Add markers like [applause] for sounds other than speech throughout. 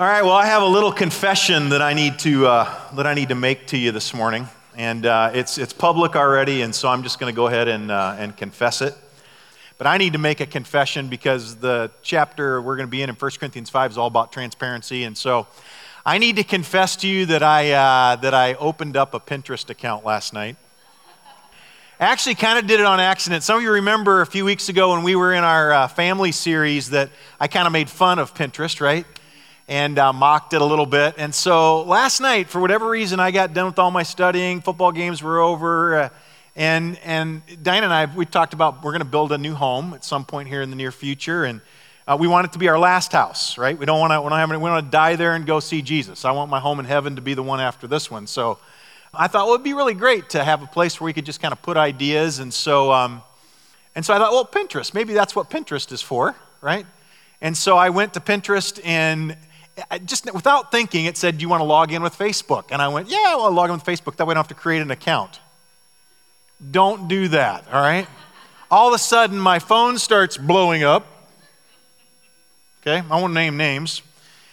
All right, well, I have a little confession that I need to, uh, that I need to make to you this morning. And uh, it's, it's public already, and so I'm just going to go ahead and, uh, and confess it. But I need to make a confession because the chapter we're going to be in in 1 Corinthians 5 is all about transparency. And so I need to confess to you that I, uh, that I opened up a Pinterest account last night. Actually, kind of did it on accident. Some of you remember a few weeks ago when we were in our uh, family series that I kind of made fun of Pinterest, right? And uh, mocked it a little bit. And so last night, for whatever reason, I got done with all my studying. Football games were over. Uh, and, and Diane and I, we talked about we're going to build a new home at some point here in the near future. And uh, we want it to be our last house, right? We don't want to, we don't, want to die there and go see Jesus. I want my home in heaven to be the one after this one. So I thought, well, it'd be really great to have a place where we could just kind of put ideas. And so, um, and so I thought, well, Pinterest, maybe that's what Pinterest is for, right? And so I went to Pinterest and just without thinking, it said, Do you want to log in with Facebook? And I went, Yeah, well, I'll log in with Facebook. That way I don't have to create an account. Don't do that, all right? All of a sudden, my phone starts blowing up. Okay, I won't name names.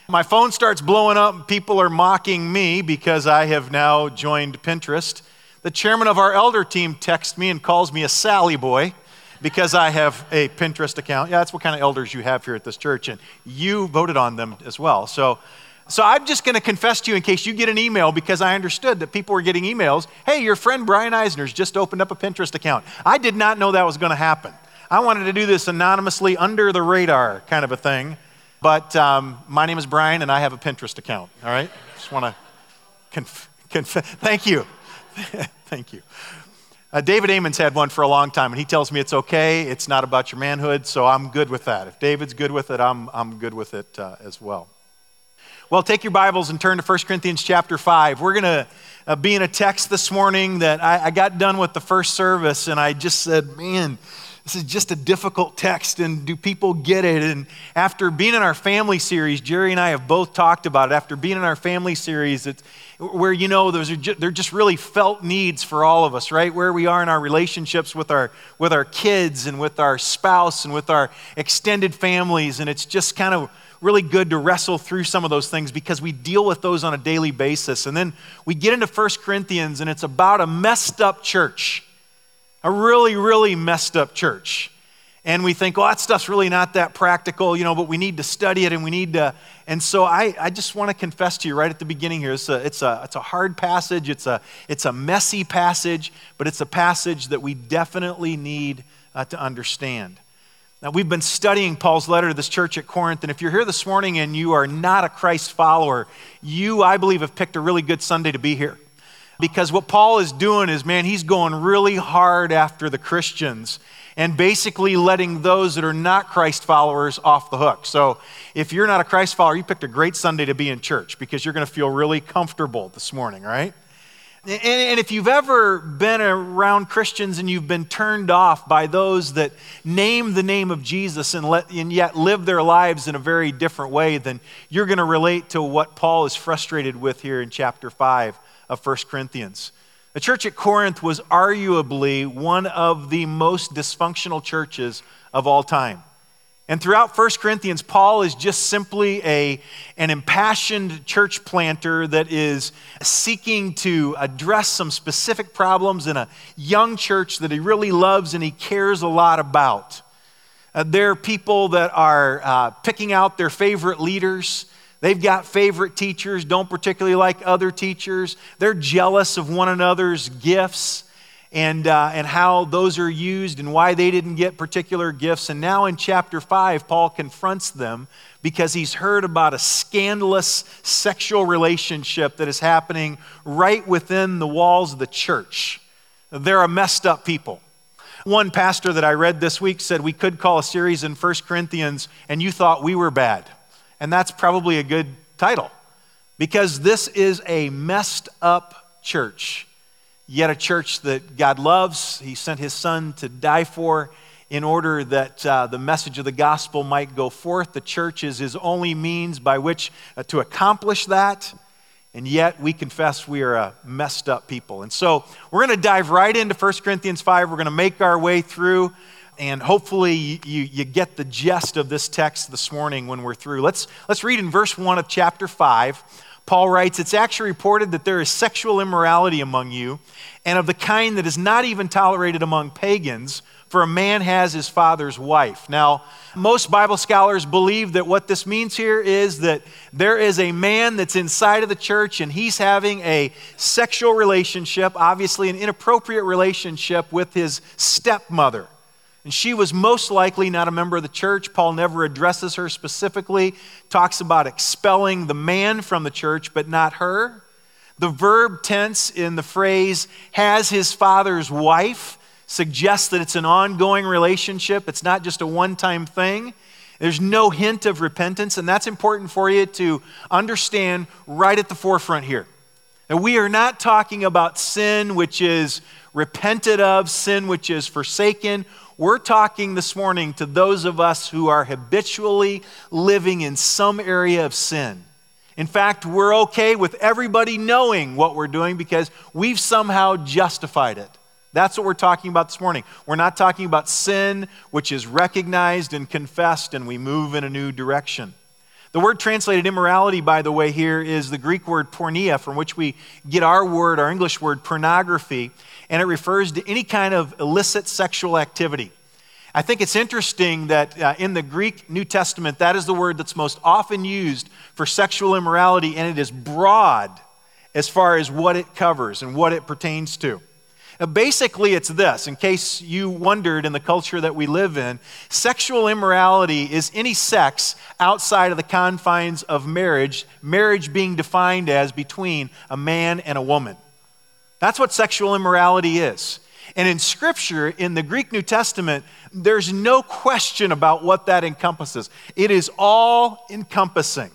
My phone starts blowing up. People are mocking me because I have now joined Pinterest. The chairman of our elder team texts me and calls me a Sally boy because I have a Pinterest account. Yeah, that's what kind of elders you have here at this church, and you voted on them as well. So, so I'm just going to confess to you in case you get an email because I understood that people were getting emails. Hey, your friend Brian Eisner's just opened up a Pinterest account. I did not know that was going to happen. I wanted to do this anonymously, under the radar kind of a thing. But um, my name is Brian, and I have a Pinterest account. All right, just want to conf- conf- thank you, [laughs] thank you. Uh, David Amons had one for a long time, and he tells me it's okay. It's not about your manhood, so I'm good with that. If David's good with it, I'm, I'm good with it uh, as well. Well, take your Bibles and turn to 1 Corinthians chapter 5. We're going to uh, be in a text this morning that I, I got done with the first service, and I just said, man, this is just a difficult text, and do people get it? And after being in our family series, Jerry and I have both talked about it. After being in our family series, it's where you know those are just, they're just really felt needs for all of us, right? Where we are in our relationships with our with our kids and with our spouse and with our extended families, and it's just kind of really good to wrestle through some of those things because we deal with those on a daily basis. And then we get into 1 Corinthians, and it's about a messed up church a really, really messed up church. And we think, well, that stuff's really not that practical, you know, but we need to study it and we need to. And so I, I just want to confess to you right at the beginning here it's a, it's a, it's a hard passage, it's a, it's a messy passage, but it's a passage that we definitely need uh, to understand. Now, we've been studying Paul's letter to this church at Corinth, and if you're here this morning and you are not a Christ follower, you, I believe, have picked a really good Sunday to be here. Because what Paul is doing is, man, he's going really hard after the Christians and basically letting those that are not Christ followers off the hook. So if you're not a Christ follower, you picked a great Sunday to be in church because you're going to feel really comfortable this morning, right? And, if you've ever been around Christians and you've been turned off by those that name the name of Jesus and, let, and yet live their lives in a very different way, then you're going to relate to what Paul is frustrated with here in chapter 5 of 1 Corinthians. The church at Corinth was arguably one of the most dysfunctional churches of all time. And throughout 1 Corinthians, Paul is just simply a, an impassioned church planter that is seeking to address some specific problems in a young church that he really loves and he cares a lot about. Uh, there are people that are uh, picking out their favorite leaders. They've got favorite teachers, don't particularly like other teachers. They're jealous of one another's gifts and, uh, and how those are used and why they didn't get particular gifts. And now in chapter 5, Paul confronts them because he's heard about a scandalous sexual relationship that is happening right within the walls of the church. They're a messed up people. One pastor that I read this week said we could call a series in 1 Corinthians, and you thought we were bad. And that's probably a good title because this is a messed up church, yet a church that God loves. He sent his son to die for in order that uh, the message of the gospel might go forth. The church is his only means by which uh, to accomplish that. And yet we confess we are a messed up people. And so we're going to dive right into 1 Corinthians 5. We're going to make our way through and hopefully you, you get the gist of this text this morning when we're through. Let's, let's read in verse 1 of chapter 5. Paul writes, It's actually reported that there is sexual immorality among you, and of the kind that is not even tolerated among pagans for a man has his father's wife. Now, most Bible scholars believe that what this means here is that there is a man that's inside of the church and he's having a sexual relationship, obviously an inappropriate relationship with his stepmother. And she was most likely not a member of the church. Paul never addresses her specifically, talks about expelling the man from the church, but not her. The verb tense in the phrase has his father's wife suggests that it's an ongoing relationship, it's not just a one time thing. There's no hint of repentance, and that's important for you to understand right at the forefront here. That we are not talking about sin which is repented of, sin which is forsaken. We're talking this morning to those of us who are habitually living in some area of sin. In fact, we're okay with everybody knowing what we're doing because we've somehow justified it. That's what we're talking about this morning. We're not talking about sin, which is recognized and confessed, and we move in a new direction. The word translated immorality, by the way, here is the Greek word porneia, from which we get our word, our English word, pornography, and it refers to any kind of illicit sexual activity. I think it's interesting that uh, in the Greek New Testament, that is the word that's most often used for sexual immorality, and it is broad as far as what it covers and what it pertains to. Now, basically, it's this in case you wondered in the culture that we live in sexual immorality is any sex outside of the confines of marriage, marriage being defined as between a man and a woman. That's what sexual immorality is. And in Scripture, in the Greek New Testament, there's no question about what that encompasses. It is all encompassing.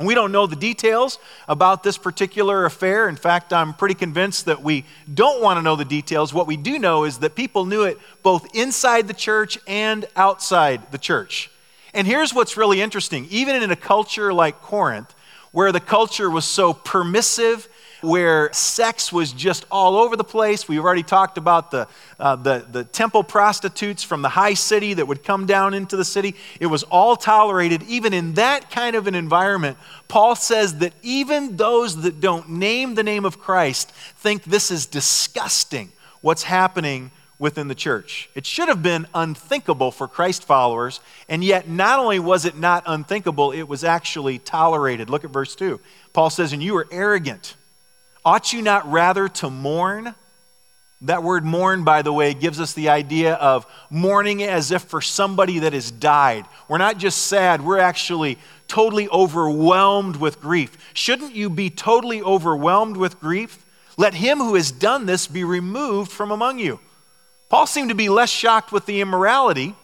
We don't know the details about this particular affair. In fact, I'm pretty convinced that we don't want to know the details. What we do know is that people knew it both inside the church and outside the church. And here's what's really interesting even in a culture like Corinth, where the culture was so permissive where sex was just all over the place. We've already talked about the, uh, the, the temple prostitutes from the high city that would come down into the city. It was all tolerated. Even in that kind of an environment, Paul says that even those that don't name the name of Christ think this is disgusting, what's happening within the church. It should have been unthinkable for Christ followers, and yet not only was it not unthinkable, it was actually tolerated. Look at verse 2. Paul says, And you are arrogant. Ought you not rather to mourn? That word mourn, by the way, gives us the idea of mourning as if for somebody that has died. We're not just sad, we're actually totally overwhelmed with grief. Shouldn't you be totally overwhelmed with grief? Let him who has done this be removed from among you. Paul seemed to be less shocked with the immorality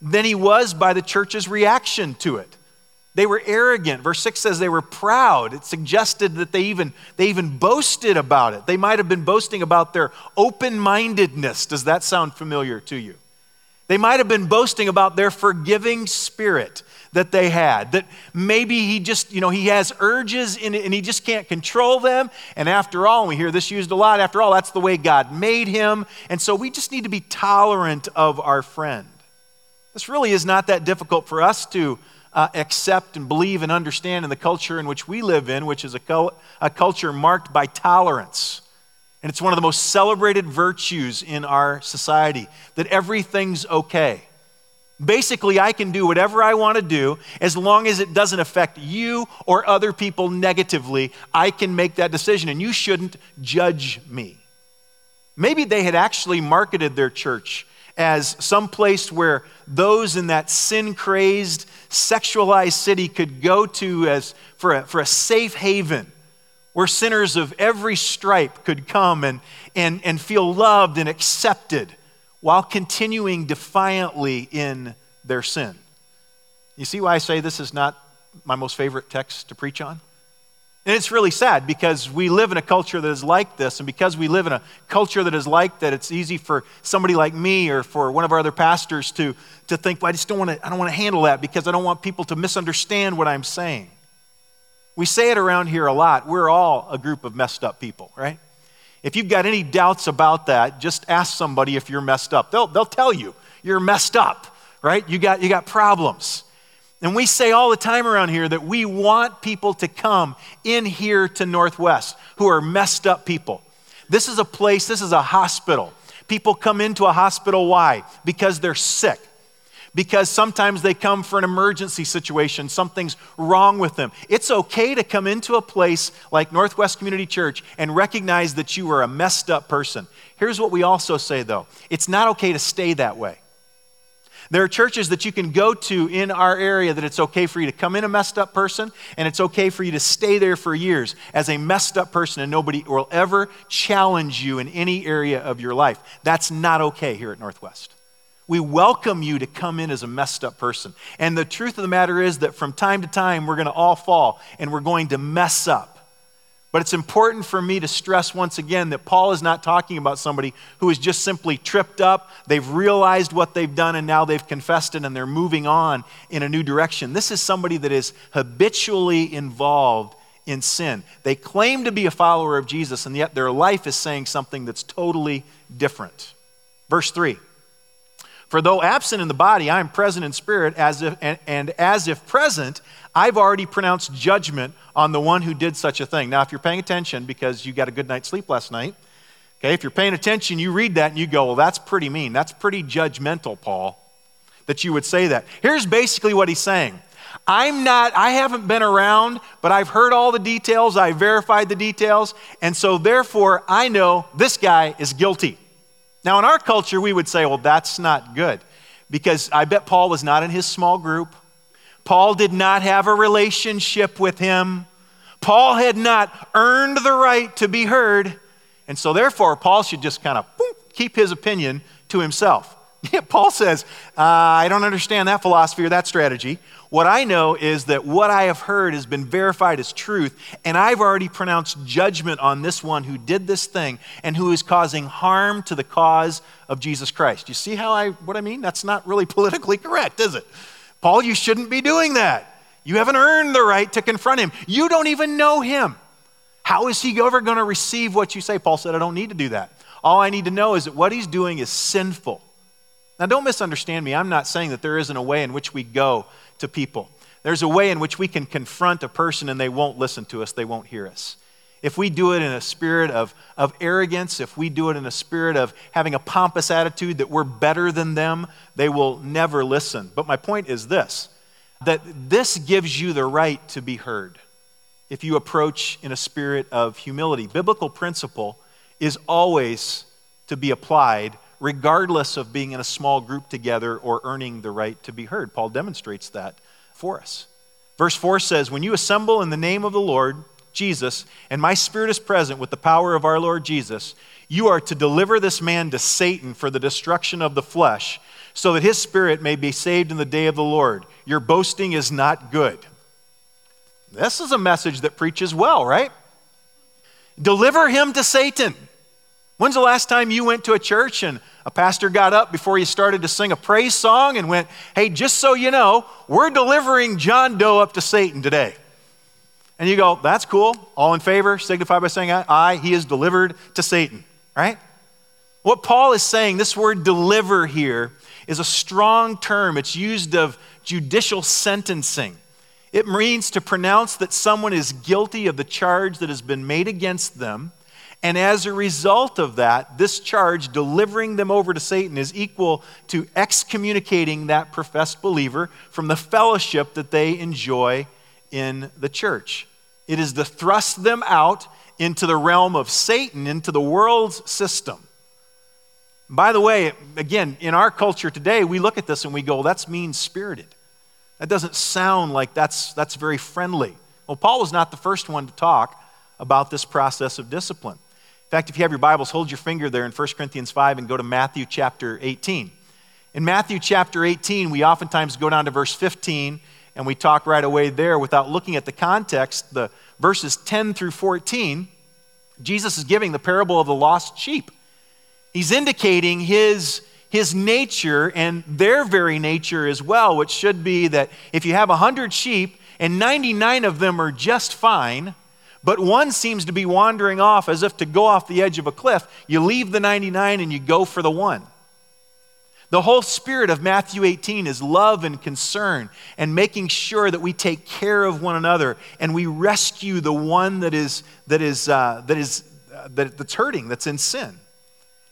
than he was by the church's reaction to it. They were arrogant. Verse 6 says they were proud. It suggested that they even, they even boasted about it. They might have been boasting about their open mindedness. Does that sound familiar to you? They might have been boasting about their forgiving spirit that they had. That maybe he just, you know, he has urges and he just can't control them. And after all, we hear this used a lot, after all, that's the way God made him. And so we just need to be tolerant of our friend. This really is not that difficult for us to uh, accept and believe and understand in the culture in which we live in, which is a, a culture marked by tolerance. And it's one of the most celebrated virtues in our society that everything's okay. Basically, I can do whatever I want to do as long as it doesn't affect you or other people negatively. I can make that decision, and you shouldn't judge me. Maybe they had actually marketed their church as some place where those in that sin crazed, sexualized city could go to as for a, for a safe haven where sinners of every stripe could come and, and, and feel loved and accepted while continuing defiantly in their sin. You see why I say this is not my most favorite text to preach on? And it's really sad because we live in a culture that is like this. And because we live in a culture that is like that, it's easy for somebody like me or for one of our other pastors to, to think, well, I just don't want to, I don't want to handle that because I don't want people to misunderstand what I'm saying. We say it around here a lot. We're all a group of messed up people, right? If you've got any doubts about that, just ask somebody if you're messed up. They'll, they'll tell you. you're messed up, right? You got, you got problems. And we say all the time around here that we want people to come in here to Northwest who are messed up people. This is a place, this is a hospital. People come into a hospital, why? Because they're sick. Because sometimes they come for an emergency situation, something's wrong with them. It's okay to come into a place like Northwest Community Church and recognize that you are a messed up person. Here's what we also say though it's not okay to stay that way. There are churches that you can go to in our area that it's okay for you to come in a messed up person and it's okay for you to stay there for years as a messed up person and nobody will ever challenge you in any area of your life. That's not okay here at Northwest. We welcome you to come in as a messed up person. And the truth of the matter is that from time to time, we're going to all fall and we're going to mess up. But it's important for me to stress once again that Paul is not talking about somebody who is just simply tripped up, they've realized what they've done, and now they've confessed it and they're moving on in a new direction. This is somebody that is habitually involved in sin. They claim to be a follower of Jesus, and yet their life is saying something that's totally different. Verse 3 For though absent in the body, I am present in spirit, as if, and, and as if present, I've already pronounced judgment on the one who did such a thing. Now, if you're paying attention because you got a good night's sleep last night, okay, if you're paying attention, you read that and you go, well, that's pretty mean. That's pretty judgmental, Paul, that you would say that. Here's basically what he's saying. I'm not, I haven't been around, but I've heard all the details, I verified the details, and so therefore I know this guy is guilty. Now, in our culture, we would say, well, that's not good, because I bet Paul was not in his small group. Paul did not have a relationship with him. Paul had not earned the right to be heard. And so, therefore, Paul should just kind of keep his opinion to himself. [laughs] Paul says, uh, I don't understand that philosophy or that strategy. What I know is that what I have heard has been verified as truth, and I've already pronounced judgment on this one who did this thing and who is causing harm to the cause of Jesus Christ. You see how I what I mean? That's not really [laughs] politically correct, is it? Paul, you shouldn't be doing that. You haven't earned the right to confront him. You don't even know him. How is he ever going to receive what you say? Paul said, I don't need to do that. All I need to know is that what he's doing is sinful. Now, don't misunderstand me. I'm not saying that there isn't a way in which we go to people. There's a way in which we can confront a person and they won't listen to us, they won't hear us. If we do it in a spirit of, of arrogance, if we do it in a spirit of having a pompous attitude that we're better than them, they will never listen. But my point is this that this gives you the right to be heard if you approach in a spirit of humility. Biblical principle is always to be applied regardless of being in a small group together or earning the right to be heard. Paul demonstrates that for us. Verse 4 says, When you assemble in the name of the Lord, Jesus, and my spirit is present with the power of our Lord Jesus, you are to deliver this man to Satan for the destruction of the flesh, so that his spirit may be saved in the day of the Lord. Your boasting is not good. This is a message that preaches well, right? Deliver him to Satan. When's the last time you went to a church and a pastor got up before you started to sing a praise song and went, Hey, just so you know, we're delivering John Doe up to Satan today? And you go, that's cool. All in favor, signify by saying aye. He is delivered to Satan, right? What Paul is saying, this word deliver here, is a strong term. It's used of judicial sentencing. It means to pronounce that someone is guilty of the charge that has been made against them. And as a result of that, this charge, delivering them over to Satan, is equal to excommunicating that professed believer from the fellowship that they enjoy in the church. It is to thrust them out into the realm of Satan, into the world's system. By the way, again, in our culture today, we look at this and we go, that's mean spirited. That doesn't sound like that's, that's very friendly. Well, Paul was not the first one to talk about this process of discipline. In fact, if you have your Bibles, hold your finger there in 1 Corinthians 5 and go to Matthew chapter 18. In Matthew chapter 18, we oftentimes go down to verse 15 and we talk right away there without looking at the context, the verses 10 through 14, Jesus is giving the parable of the lost sheep. He's indicating his, his nature and their very nature as well, which should be that if you have 100 sheep and 99 of them are just fine, but one seems to be wandering off as if to go off the edge of a cliff, you leave the 99 and you go for the one. The whole spirit of Matthew 18 is love and concern and making sure that we take care of one another and we rescue the one that is, that is, uh, that is uh, that, that's hurting, that's in sin.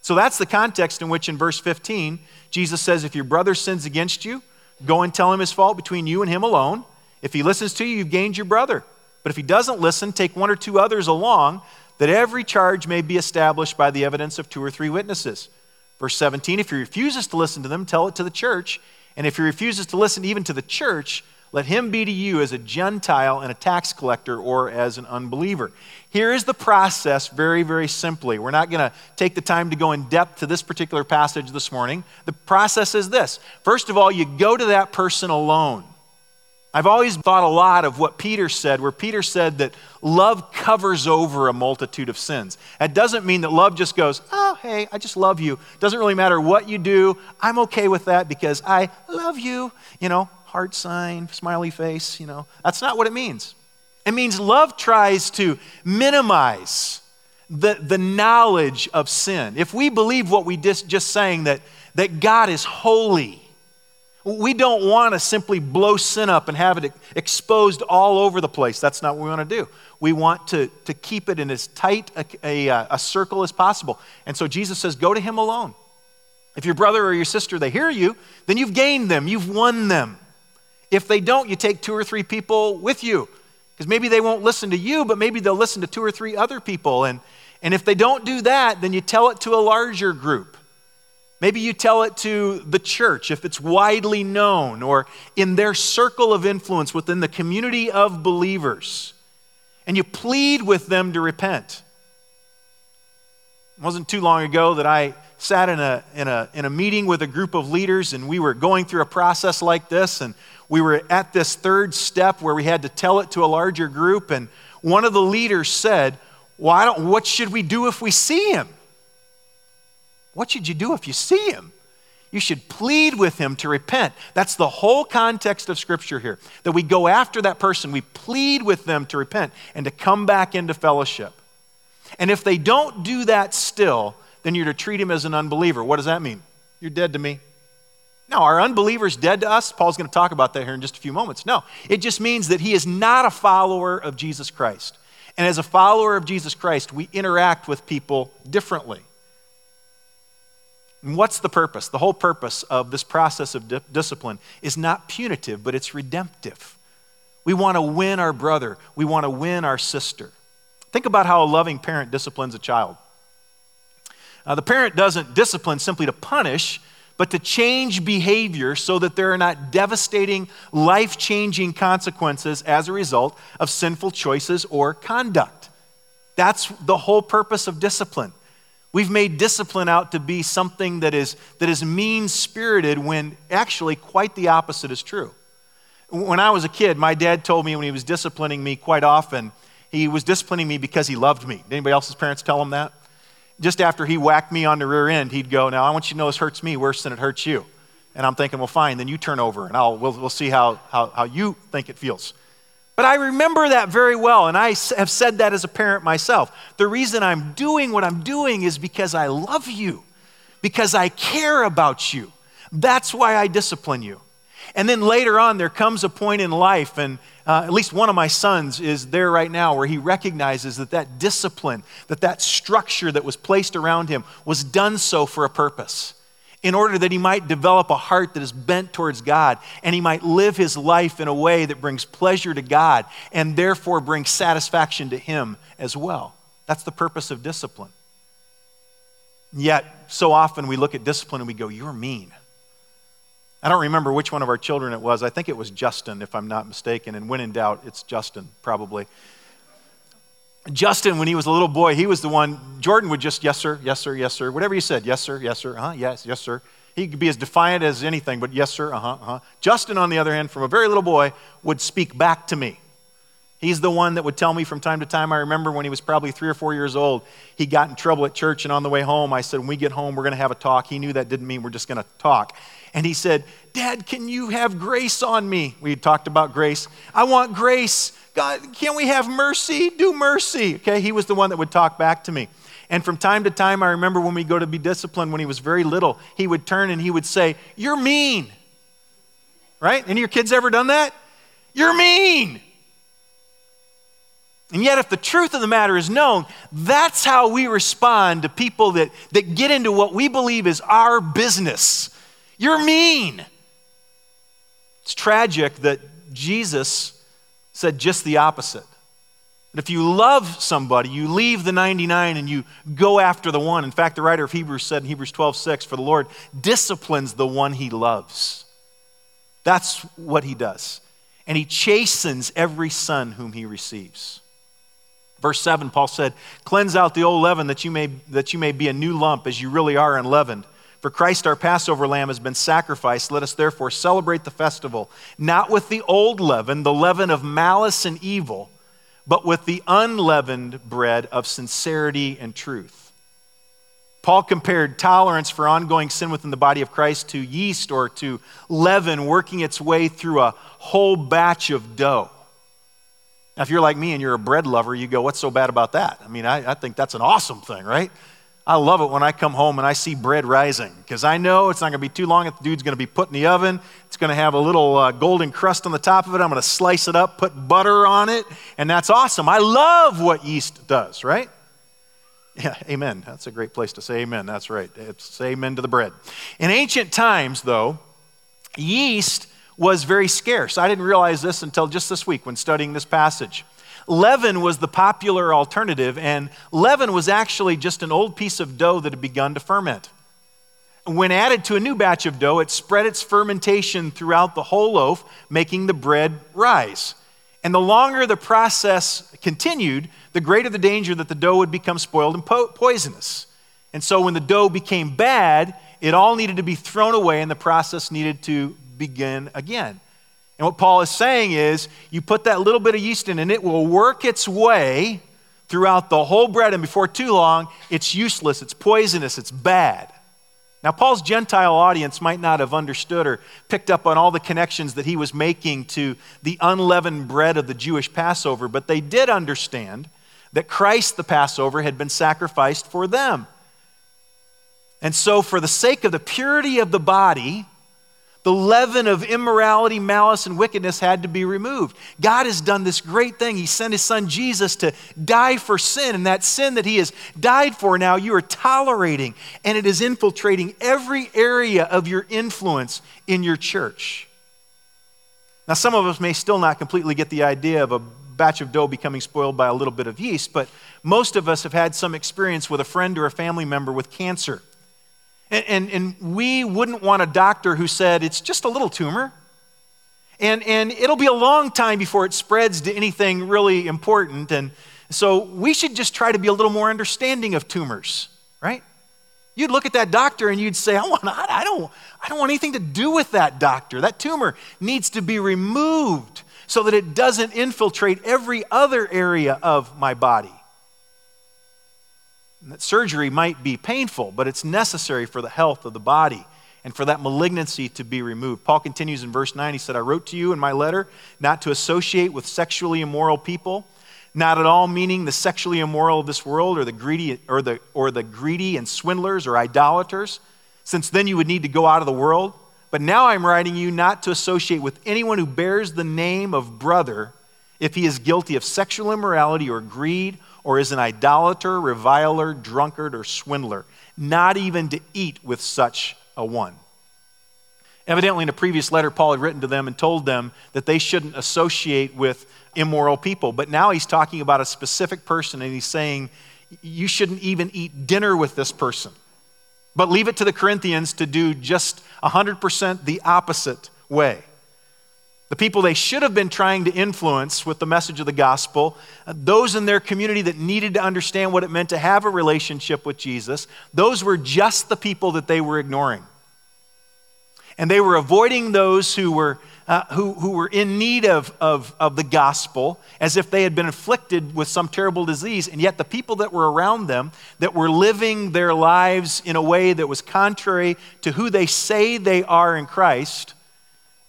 So that's the context in which, in verse 15, Jesus says, If your brother sins against you, go and tell him his fault between you and him alone. If he listens to you, you've gained your brother. But if he doesn't listen, take one or two others along, that every charge may be established by the evidence of two or three witnesses. Verse 17 If he refuses to listen to them, tell it to the church. And if he refuses to listen even to the church, let him be to you as a Gentile and a tax collector or as an unbeliever. Here is the process very, very simply. We're not going to take the time to go in depth to this particular passage this morning. The process is this first of all, you go to that person alone. I've always thought a lot of what Peter said, where Peter said that love covers over a multitude of sins. That doesn't mean that love just goes, oh, hey, I just love you. Doesn't really matter what you do. I'm okay with that because I love you. You know, heart sign, smiley face, you know. That's not what it means. It means love tries to minimize the, the knowledge of sin. If we believe what we just, just saying, that, that God is holy, we don't want to simply blow sin up and have it exposed all over the place. That's not what we want to do. We want to, to keep it in as tight a, a, a circle as possible. And so Jesus says, go to him alone. If your brother or your sister, they hear you, then you've gained them, you've won them. If they don't, you take two or three people with you. Because maybe they won't listen to you, but maybe they'll listen to two or three other people. And, and if they don't do that, then you tell it to a larger group. Maybe you tell it to the church if it's widely known or in their circle of influence within the community of believers. And you plead with them to repent. It wasn't too long ago that I sat in a, in, a, in a meeting with a group of leaders and we were going through a process like this and we were at this third step where we had to tell it to a larger group and one of the leaders said well, what should we do if we see him what should you do if you see him? You should plead with him to repent. That's the whole context of Scripture here. That we go after that person, we plead with them to repent and to come back into fellowship. And if they don't do that still, then you're to treat him as an unbeliever. What does that mean? You're dead to me. No, are unbelievers dead to us? Paul's going to talk about that here in just a few moments. No, it just means that he is not a follower of Jesus Christ. And as a follower of Jesus Christ, we interact with people differently. And what's the purpose? The whole purpose of this process of di- discipline is not punitive, but it's redemptive. We want to win our brother, we want to win our sister. Think about how a loving parent disciplines a child. Uh, the parent doesn't discipline simply to punish, but to change behavior so that there are not devastating, life changing consequences as a result of sinful choices or conduct. That's the whole purpose of discipline. We've made discipline out to be something that is, that is mean spirited when actually quite the opposite is true. When I was a kid, my dad told me when he was disciplining me quite often, he was disciplining me because he loved me. Did anybody else's parents tell him that? Just after he whacked me on the rear end, he'd go, Now I want you to know this hurts me worse than it hurts you. And I'm thinking, Well, fine, then you turn over and I'll, we'll, we'll see how, how, how you think it feels. But I remember that very well, and I have said that as a parent myself. The reason I'm doing what I'm doing is because I love you, because I care about you. That's why I discipline you. And then later on, there comes a point in life, and uh, at least one of my sons is there right now, where he recognizes that that discipline, that that structure that was placed around him was done so for a purpose in order that he might develop a heart that is bent towards God and he might live his life in a way that brings pleasure to God and therefore brings satisfaction to him as well. That's the purpose of discipline. Yet, so often we look at discipline and we go, You're mean. I don't remember which one of our children it was. I think it was Justin, if I'm not mistaken. And when in doubt, it's Justin, probably. Justin, when he was a little boy, he was the one, Jordan would just, yes, sir, yes, sir, yes, sir. Whatever you said, yes, sir, yes, sir, uh-huh, yes, yes, sir. He could be as defiant as anything, but yes, sir, uh-huh, uh-huh. Justin, on the other hand, from a very little boy, would speak back to me. He's the one that would tell me from time to time. I remember when he was probably three or four years old, he got in trouble at church, and on the way home, I said, When we get home, we're going to have a talk. He knew that didn't mean we're just going to talk. And he said, Dad, can you have grace on me? We talked about grace. I want grace God, can't we have mercy? Do mercy. Okay, he was the one that would talk back to me. And from time to time, I remember when we go to be disciplined when he was very little, he would turn and he would say, You're mean. Right? Any of your kids ever done that? You're mean. And yet, if the truth of the matter is known, that's how we respond to people that, that get into what we believe is our business. You're mean. It's tragic that Jesus said just the opposite. That if you love somebody, you leave the 99 and you go after the one. In fact, the writer of Hebrews said in Hebrews 12 6, For the Lord disciplines the one he loves. That's what he does. And he chastens every son whom he receives. Verse 7, Paul said, Cleanse out the old leaven that you may, that you may be a new lump as you really are unleavened. For Christ, our Passover lamb, has been sacrificed. Let us therefore celebrate the festival, not with the old leaven, the leaven of malice and evil, but with the unleavened bread of sincerity and truth. Paul compared tolerance for ongoing sin within the body of Christ to yeast or to leaven working its way through a whole batch of dough. Now, if you're like me and you're a bread lover, you go, What's so bad about that? I mean, I, I think that's an awesome thing, right? I love it when I come home and I see bread rising because I know it's not going to be too long. The dude's going to be put in the oven. It's going to have a little uh, golden crust on the top of it. I'm going to slice it up, put butter on it, and that's awesome. I love what yeast does, right? Yeah, amen. That's a great place to say amen. That's right. It's amen to the bread. In ancient times, though, yeast was very scarce. I didn't realize this until just this week when studying this passage. Leaven was the popular alternative, and leaven was actually just an old piece of dough that had begun to ferment. When added to a new batch of dough, it spread its fermentation throughout the whole loaf, making the bread rise. And the longer the process continued, the greater the danger that the dough would become spoiled and po- poisonous. And so when the dough became bad, it all needed to be thrown away and the process needed to begin again. And what Paul is saying is you put that little bit of yeast in and it will work its way throughout the whole bread, and before too long, it's useless, it's poisonous, it's bad. Now, Paul's Gentile audience might not have understood or picked up on all the connections that he was making to the unleavened bread of the Jewish Passover, but they did understand that Christ, the Passover, had been sacrificed for them. And so, for the sake of the purity of the body, the leaven of immorality, malice, and wickedness had to be removed. God has done this great thing. He sent his son Jesus to die for sin, and that sin that he has died for now, you are tolerating, and it is infiltrating every area of your influence in your church. Now, some of us may still not completely get the idea of a batch of dough becoming spoiled by a little bit of yeast, but most of us have had some experience with a friend or a family member with cancer. And, and, and we wouldn't want a doctor who said, it's just a little tumor. And, and it'll be a long time before it spreads to anything really important. And so we should just try to be a little more understanding of tumors, right? You'd look at that doctor and you'd say, I, want, I, don't, I don't want anything to do with that doctor. That tumor needs to be removed so that it doesn't infiltrate every other area of my body. And that surgery might be painful, but it's necessary for the health of the body and for that malignancy to be removed. Paul continues in verse 9. He said, I wrote to you in my letter not to associate with sexually immoral people, not at all meaning the sexually immoral of this world or the greedy or the, or the greedy and swindlers or idolaters, since then you would need to go out of the world. But now I'm writing you not to associate with anyone who bears the name of brother if he is guilty of sexual immorality or greed or is an idolater, reviler, drunkard, or swindler, not even to eat with such a one. Evidently, in a previous letter, Paul had written to them and told them that they shouldn't associate with immoral people. But now he's talking about a specific person and he's saying, you shouldn't even eat dinner with this person. But leave it to the Corinthians to do just 100% the opposite way. The people they should have been trying to influence with the message of the gospel, those in their community that needed to understand what it meant to have a relationship with Jesus, those were just the people that they were ignoring. And they were avoiding those who were, uh, who, who were in need of, of, of the gospel as if they had been afflicted with some terrible disease. And yet, the people that were around them, that were living their lives in a way that was contrary to who they say they are in Christ,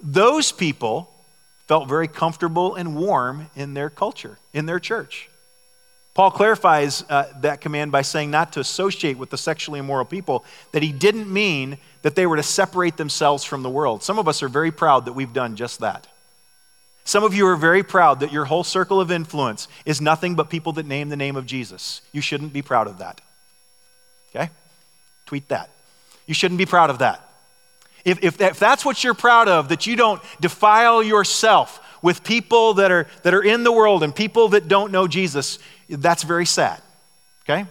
those people felt very comfortable and warm in their culture, in their church. Paul clarifies uh, that command by saying not to associate with the sexually immoral people, that he didn't mean that they were to separate themselves from the world. Some of us are very proud that we've done just that. Some of you are very proud that your whole circle of influence is nothing but people that name the name of Jesus. You shouldn't be proud of that. Okay? Tweet that. You shouldn't be proud of that. If, if, that, if that's what you're proud of, that you don't defile yourself with people that are, that are in the world and people that don't know Jesus, that's very sad. Okay?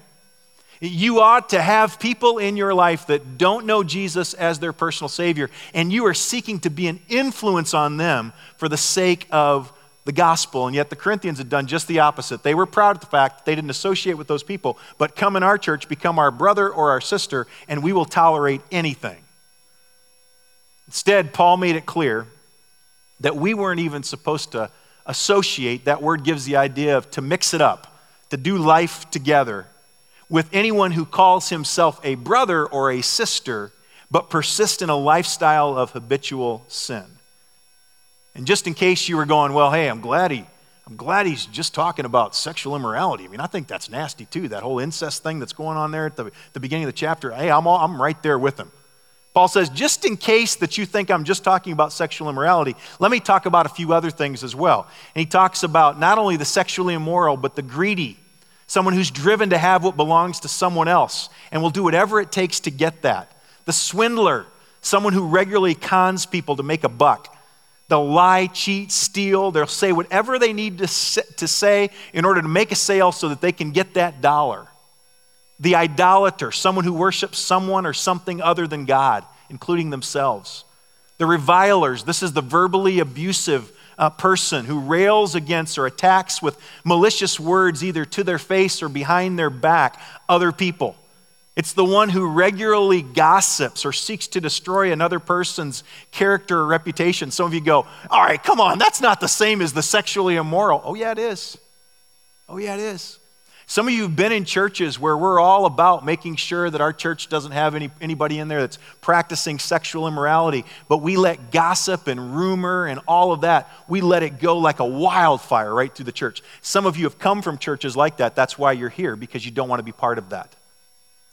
You ought to have people in your life that don't know Jesus as their personal Savior, and you are seeking to be an influence on them for the sake of the gospel. And yet the Corinthians had done just the opposite. They were proud of the fact that they didn't associate with those people, but come in our church, become our brother or our sister, and we will tolerate anything. Instead, Paul made it clear that we weren't even supposed to associate. That word gives the idea of to mix it up, to do life together with anyone who calls himself a brother or a sister, but persists in a lifestyle of habitual sin. And just in case you were going, well, hey, I'm glad he, I'm glad he's just talking about sexual immorality. I mean, I think that's nasty too. That whole incest thing that's going on there at the, the beginning of the chapter. Hey, I'm, all, I'm right there with him. Paul says, just in case that you think I'm just talking about sexual immorality, let me talk about a few other things as well. And he talks about not only the sexually immoral, but the greedy, someone who's driven to have what belongs to someone else and will do whatever it takes to get that. The swindler, someone who regularly cons people to make a buck. They'll lie, cheat, steal. They'll say whatever they need to say in order to make a sale so that they can get that dollar the idolater, someone who worships someone or something other than God, including themselves. The revilers, this is the verbally abusive uh, person who rails against or attacks with malicious words, either to their face or behind their back, other people. It's the one who regularly gossips or seeks to destroy another person's character or reputation. Some of you go, All right, come on, that's not the same as the sexually immoral. Oh, yeah, it is. Oh, yeah, it is. Some of you have been in churches where we're all about making sure that our church doesn't have any, anybody in there that's practicing sexual immorality, but we let gossip and rumor and all of that, we let it go like a wildfire right through the church. Some of you have come from churches like that. That's why you're here, because you don't want to be part of that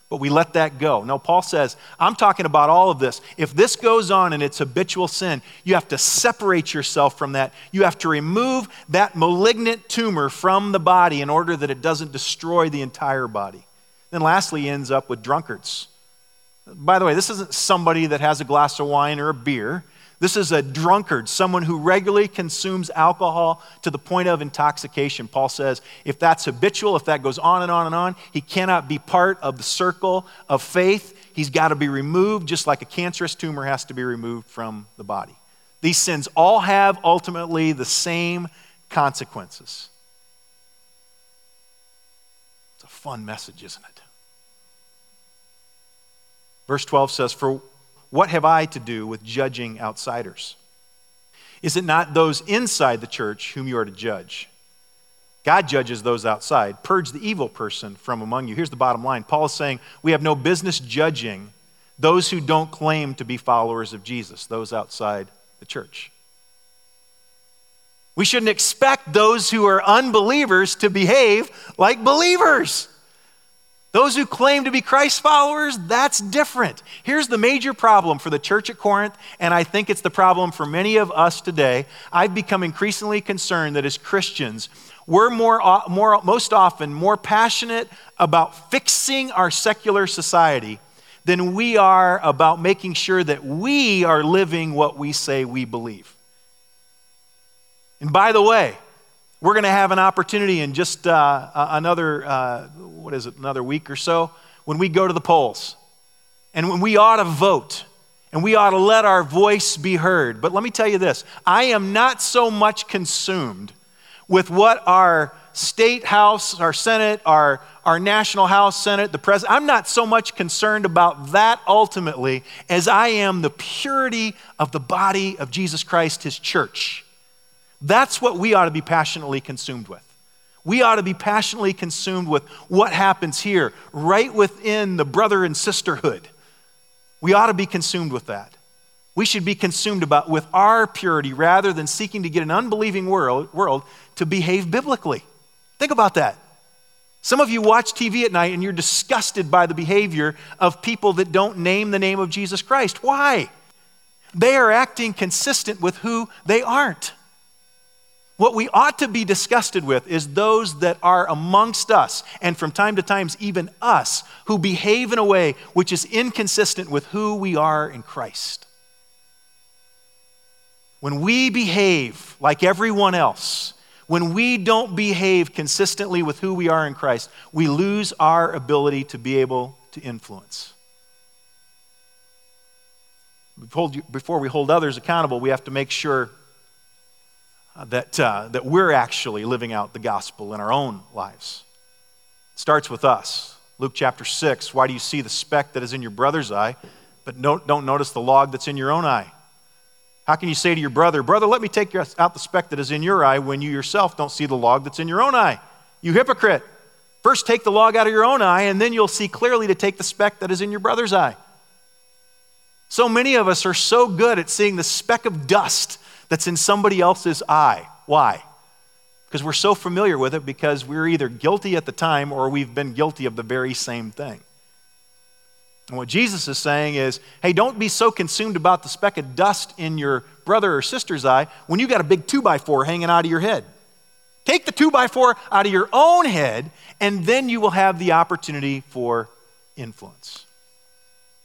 but we let that go. No, Paul says, I'm talking about all of this. If this goes on and it's habitual sin, you have to separate yourself from that. You have to remove that malignant tumor from the body in order that it doesn't destroy the entire body. Then, lastly, he ends up with drunkards. By the way, this isn't somebody that has a glass of wine or a beer. This is a drunkard, someone who regularly consumes alcohol to the point of intoxication. Paul says if that's habitual, if that goes on and on and on, he cannot be part of the circle of faith. He's got to be removed, just like a cancerous tumor has to be removed from the body. These sins all have ultimately the same consequences. It's a fun message, isn't it? Verse 12 says, For what have I to do with judging outsiders? Is it not those inside the church whom you are to judge? God judges those outside. Purge the evil person from among you. Here's the bottom line Paul is saying we have no business judging those who don't claim to be followers of Jesus, those outside the church. We shouldn't expect those who are unbelievers to behave like believers. Those who claim to be Christ followers, that's different. Here's the major problem for the church at Corinth, and I think it's the problem for many of us today. I've become increasingly concerned that as Christians, we're more, uh, more, most often more passionate about fixing our secular society than we are about making sure that we are living what we say we believe. And by the way, we're going to have an opportunity in just uh, another, uh, what is it, another week or so, when we go to the polls. And when we ought to vote. And we ought to let our voice be heard. But let me tell you this I am not so much consumed with what our state house, our Senate, our, our national house, Senate, the president, I'm not so much concerned about that ultimately as I am the purity of the body of Jesus Christ, his church. That's what we ought to be passionately consumed with. We ought to be passionately consumed with what happens here, right within the brother and sisterhood. We ought to be consumed with that. We should be consumed about with our purity rather than seeking to get an unbelieving world, world to behave biblically. Think about that. Some of you watch TV at night and you're disgusted by the behavior of people that don't name the name of Jesus Christ. Why? They are acting consistent with who they aren't. What we ought to be disgusted with is those that are amongst us, and from time to time, even us, who behave in a way which is inconsistent with who we are in Christ. When we behave like everyone else, when we don't behave consistently with who we are in Christ, we lose our ability to be able to influence. Before we hold others accountable, we have to make sure that, uh, that we're actually living out the gospel in our own lives. It starts with us. Luke chapter 6 Why do you see the speck that is in your brother's eye, but don't notice the log that's in your own eye? How can you say to your brother, Brother, let me take out the speck that is in your eye when you yourself don't see the log that's in your own eye? You hypocrite. First, take the log out of your own eye, and then you'll see clearly to take the speck that is in your brother's eye. So many of us are so good at seeing the speck of dust that's in somebody else's eye. Why? Because we're so familiar with it because we're either guilty at the time or we've been guilty of the very same thing. And what Jesus is saying is, hey, don't be so consumed about the speck of dust in your brother or sister's eye when you got a big two by four hanging out of your head. Take the two by four out of your own head, and then you will have the opportunity for influence.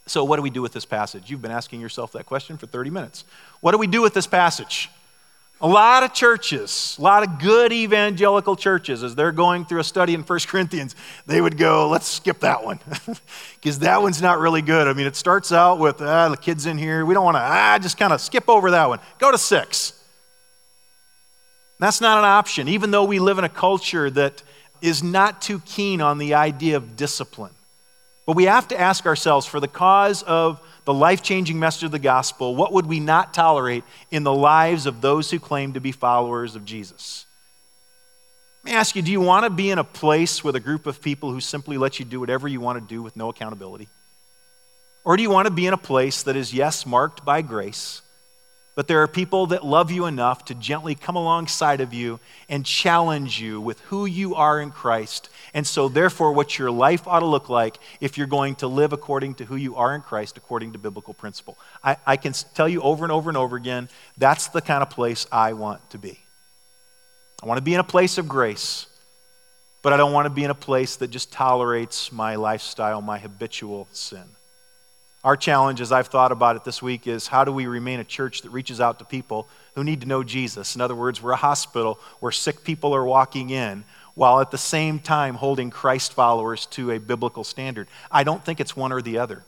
So, what do we do with this passage? You've been asking yourself that question for 30 minutes. What do we do with this passage? A lot of churches, a lot of good evangelical churches, as they're going through a study in 1 Corinthians, they would go, let's skip that one. [laughs] Because that one's not really good. I mean, it starts out with, ah, the kids in here. We don't want to, ah, just kind of skip over that one. Go to six. That's not an option, even though we live in a culture that is not too keen on the idea of discipline. But we have to ask ourselves for the cause of the life changing message of the gospel, what would we not tolerate in the lives of those who claim to be followers of Jesus? Let me ask you do you want to be in a place with a group of people who simply let you do whatever you want to do with no accountability? Or do you want to be in a place that is, yes, marked by grace, but there are people that love you enough to gently come alongside of you and challenge you with who you are in Christ. And so, therefore, what your life ought to look like if you're going to live according to who you are in Christ, according to biblical principle. I, I can tell you over and over and over again that's the kind of place I want to be. I want to be in a place of grace, but I don't want to be in a place that just tolerates my lifestyle, my habitual sin. Our challenge, as I've thought about it this week, is how do we remain a church that reaches out to people who need to know Jesus? In other words, we're a hospital where sick people are walking in while at the same time holding Christ followers to a biblical standard. I don't think it's one or the other.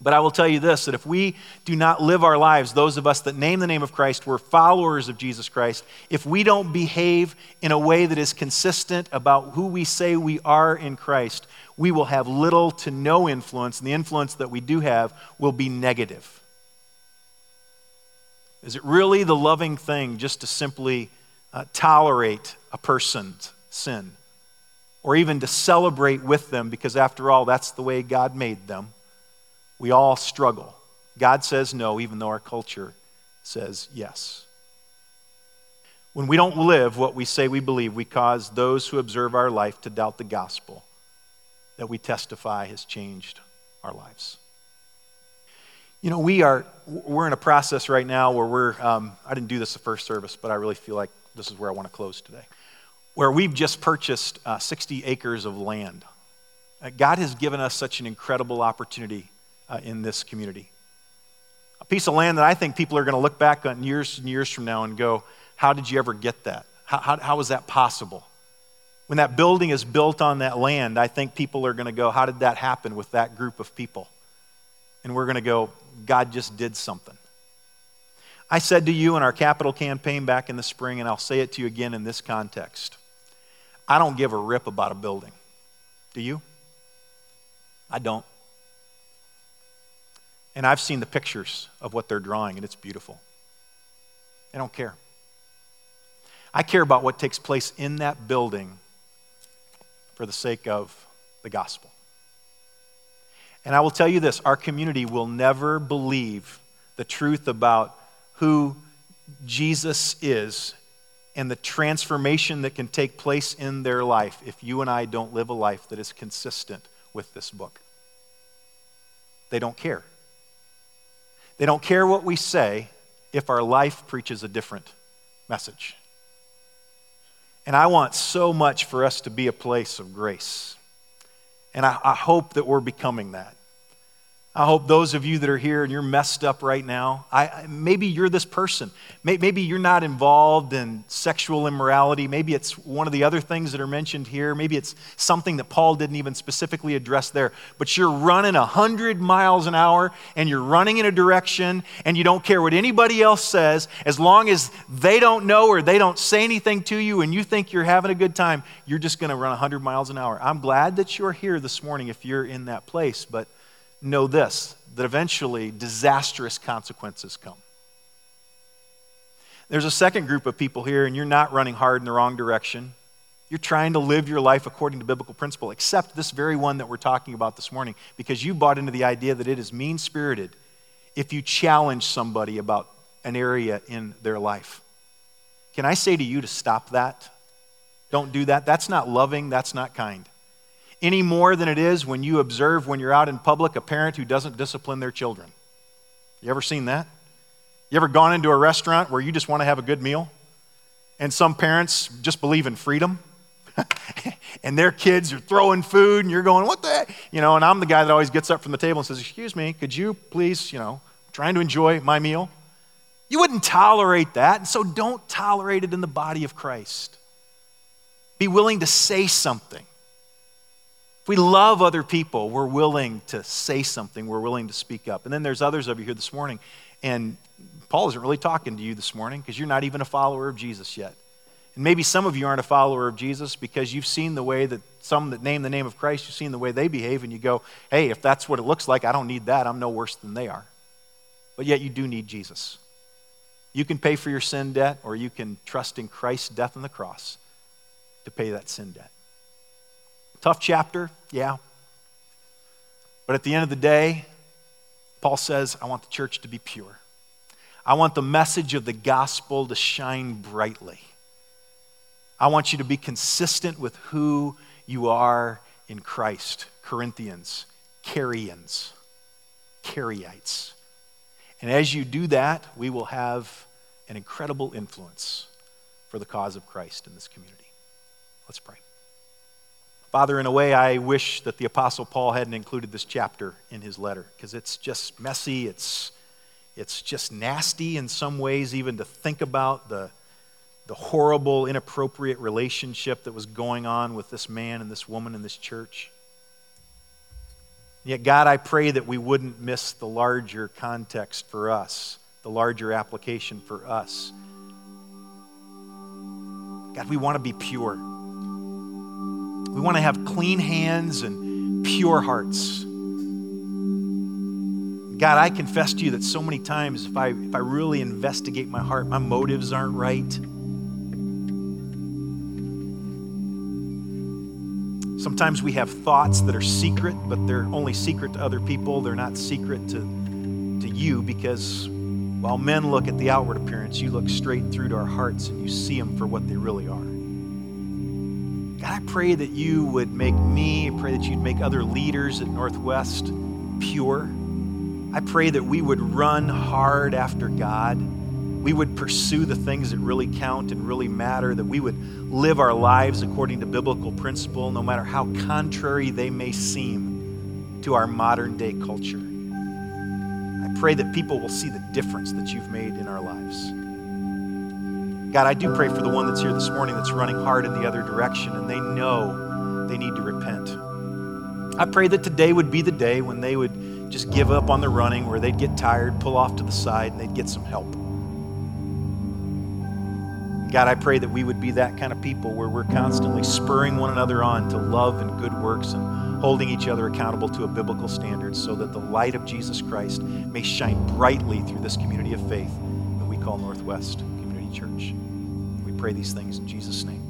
But I will tell you this that if we do not live our lives, those of us that name the name of Christ, we're followers of Jesus Christ, if we don't behave in a way that is consistent about who we say we are in Christ, we will have little to no influence, and the influence that we do have will be negative. Is it really the loving thing just to simply uh, tolerate a person's sin? Or even to celebrate with them because, after all, that's the way God made them? We all struggle. God says no, even though our culture says yes. When we don't live what we say we believe, we cause those who observe our life to doubt the gospel that we testify has changed our lives. You know, we are, we're in a process right now where we're, um, I didn't do this the first service, but I really feel like this is where I want to close today, where we've just purchased uh, 60 acres of land. Uh, God has given us such an incredible opportunity uh, in this community. A piece of land that I think people are going to look back on years and years from now and go, How did you ever get that? How, how, how was that possible? When that building is built on that land, I think people are going to go, How did that happen with that group of people? And we're going to go, God just did something. I said to you in our capital campaign back in the spring, and I'll say it to you again in this context I don't give a rip about a building. Do you? I don't. And I've seen the pictures of what they're drawing, and it's beautiful. I don't care. I care about what takes place in that building for the sake of the gospel. And I will tell you this our community will never believe the truth about who Jesus is and the transformation that can take place in their life if you and I don't live a life that is consistent with this book. They don't care. They don't care what we say if our life preaches a different message. And I want so much for us to be a place of grace. And I, I hope that we're becoming that. I hope those of you that are here and you're messed up right now, I, maybe you're this person. Maybe you're not involved in sexual immorality. Maybe it's one of the other things that are mentioned here. Maybe it's something that Paul didn't even specifically address there. But you're running 100 miles an hour and you're running in a direction and you don't care what anybody else says. As long as they don't know or they don't say anything to you and you think you're having a good time, you're just going to run 100 miles an hour. I'm glad that you're here this morning if you're in that place. But know this that eventually disastrous consequences come. There's a second group of people here, and you're not running hard in the wrong direction. You're trying to live your life according to biblical principle, except this very one that we're talking about this morning, because you bought into the idea that it is mean spirited if you challenge somebody about an area in their life. Can I say to you to stop that? Don't do that. That's not loving, that's not kind any more than it is when you observe when you're out in public a parent who doesn't discipline their children. You ever seen that? You ever gone into a restaurant where you just want to have a good meal? And some parents just believe in freedom. [laughs] and their kids are throwing food, and you're going, What the? You know, and I'm the guy that always gets up from the table and says, Excuse me, could you please, you know, trying to enjoy my meal? You wouldn't tolerate that, and so don't tolerate it in the body of Christ. Be willing to say something. We love other people, we're willing to say something, we're willing to speak up. And then there's others of you here this morning, and Paul isn't really talking to you this morning because you're not even a follower of Jesus yet. And maybe some of you aren't a follower of Jesus because you've seen the way that some that name the name of Christ, you've seen the way they behave, and you go, hey, if that's what it looks like, I don't need that. I'm no worse than they are. But yet you do need Jesus. You can pay for your sin debt, or you can trust in Christ's death on the cross to pay that sin debt. Tough chapter, yeah. But at the end of the day, Paul says, I want the church to be pure. I want the message of the gospel to shine brightly. I want you to be consistent with who you are in Christ. Corinthians, Carians, Caryites. And as you do that, we will have an incredible influence for the cause of Christ in this community. Let's pray. Father, in a way, I wish that the Apostle Paul hadn't included this chapter in his letter because it's just messy. It's, it's just nasty in some ways, even to think about the, the horrible, inappropriate relationship that was going on with this man and this woman in this church. Yet, God, I pray that we wouldn't miss the larger context for us, the larger application for us. God, we want to be pure. We want to have clean hands and pure hearts. God, I confess to you that so many times, if I, if I really investigate my heart, my motives aren't right. Sometimes we have thoughts that are secret, but they're only secret to other people. They're not secret to, to you because while men look at the outward appearance, you look straight through to our hearts and you see them for what they really are. I pray that you would make me, I pray that you'd make other leaders at Northwest pure. I pray that we would run hard after God. We would pursue the things that really count and really matter, that we would live our lives according to biblical principle, no matter how contrary they may seem to our modern day culture. I pray that people will see the difference that you've made in our lives. God, I do pray for the one that's here this morning that's running hard in the other direction and they know they need to repent. I pray that today would be the day when they would just give up on the running, where they'd get tired, pull off to the side, and they'd get some help. God, I pray that we would be that kind of people where we're constantly spurring one another on to love and good works and holding each other accountable to a biblical standard so that the light of Jesus Christ may shine brightly through this community of faith that we call Northwest. Church. We pray these things in Jesus' name.